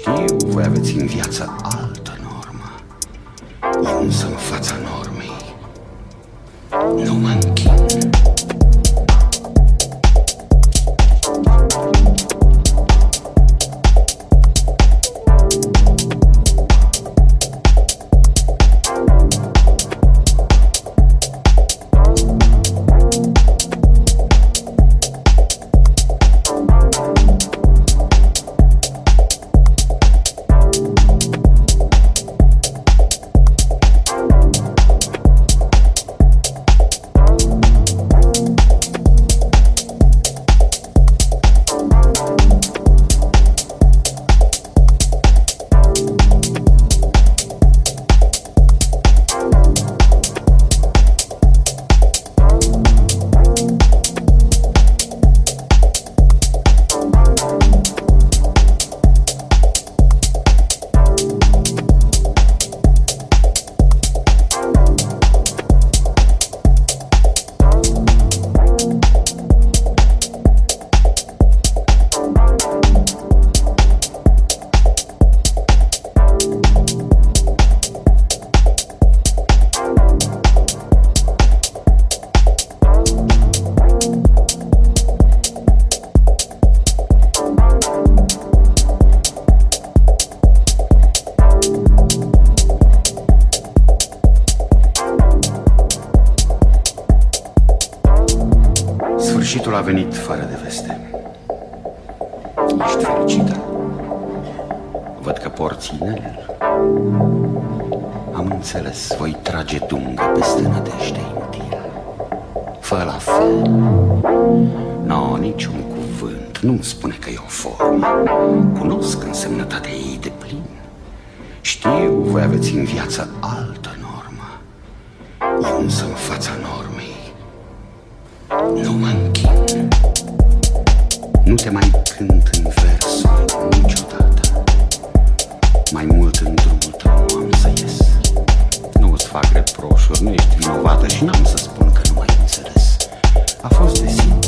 știu, voi aveți inviață altă. a venit fără de veste. Ești fericită. Văd că porți inel. Am înțeles, voi trage dunga peste nădejde inutilă. Fă la fel. No, niciun cuvânt nu spune că e o formă. Cunosc însemnătatea ei de plin. Știu, voi aveți în viață alt ușor, nu ești vinovată și n-am să spun că nu ai înțeles. A fost de sine.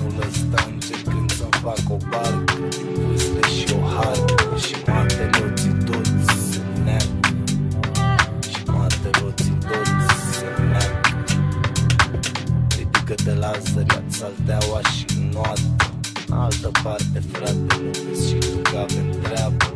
anul ăsta Încercând să-mi fac o barcă Din vâsle și o hartă Și mate roții toți se neacă. Și mate roții toți se neacă. Ridică-te la zăria, salteaua și noată. Altă parte, frate, nu vezi și tu că avem treabă.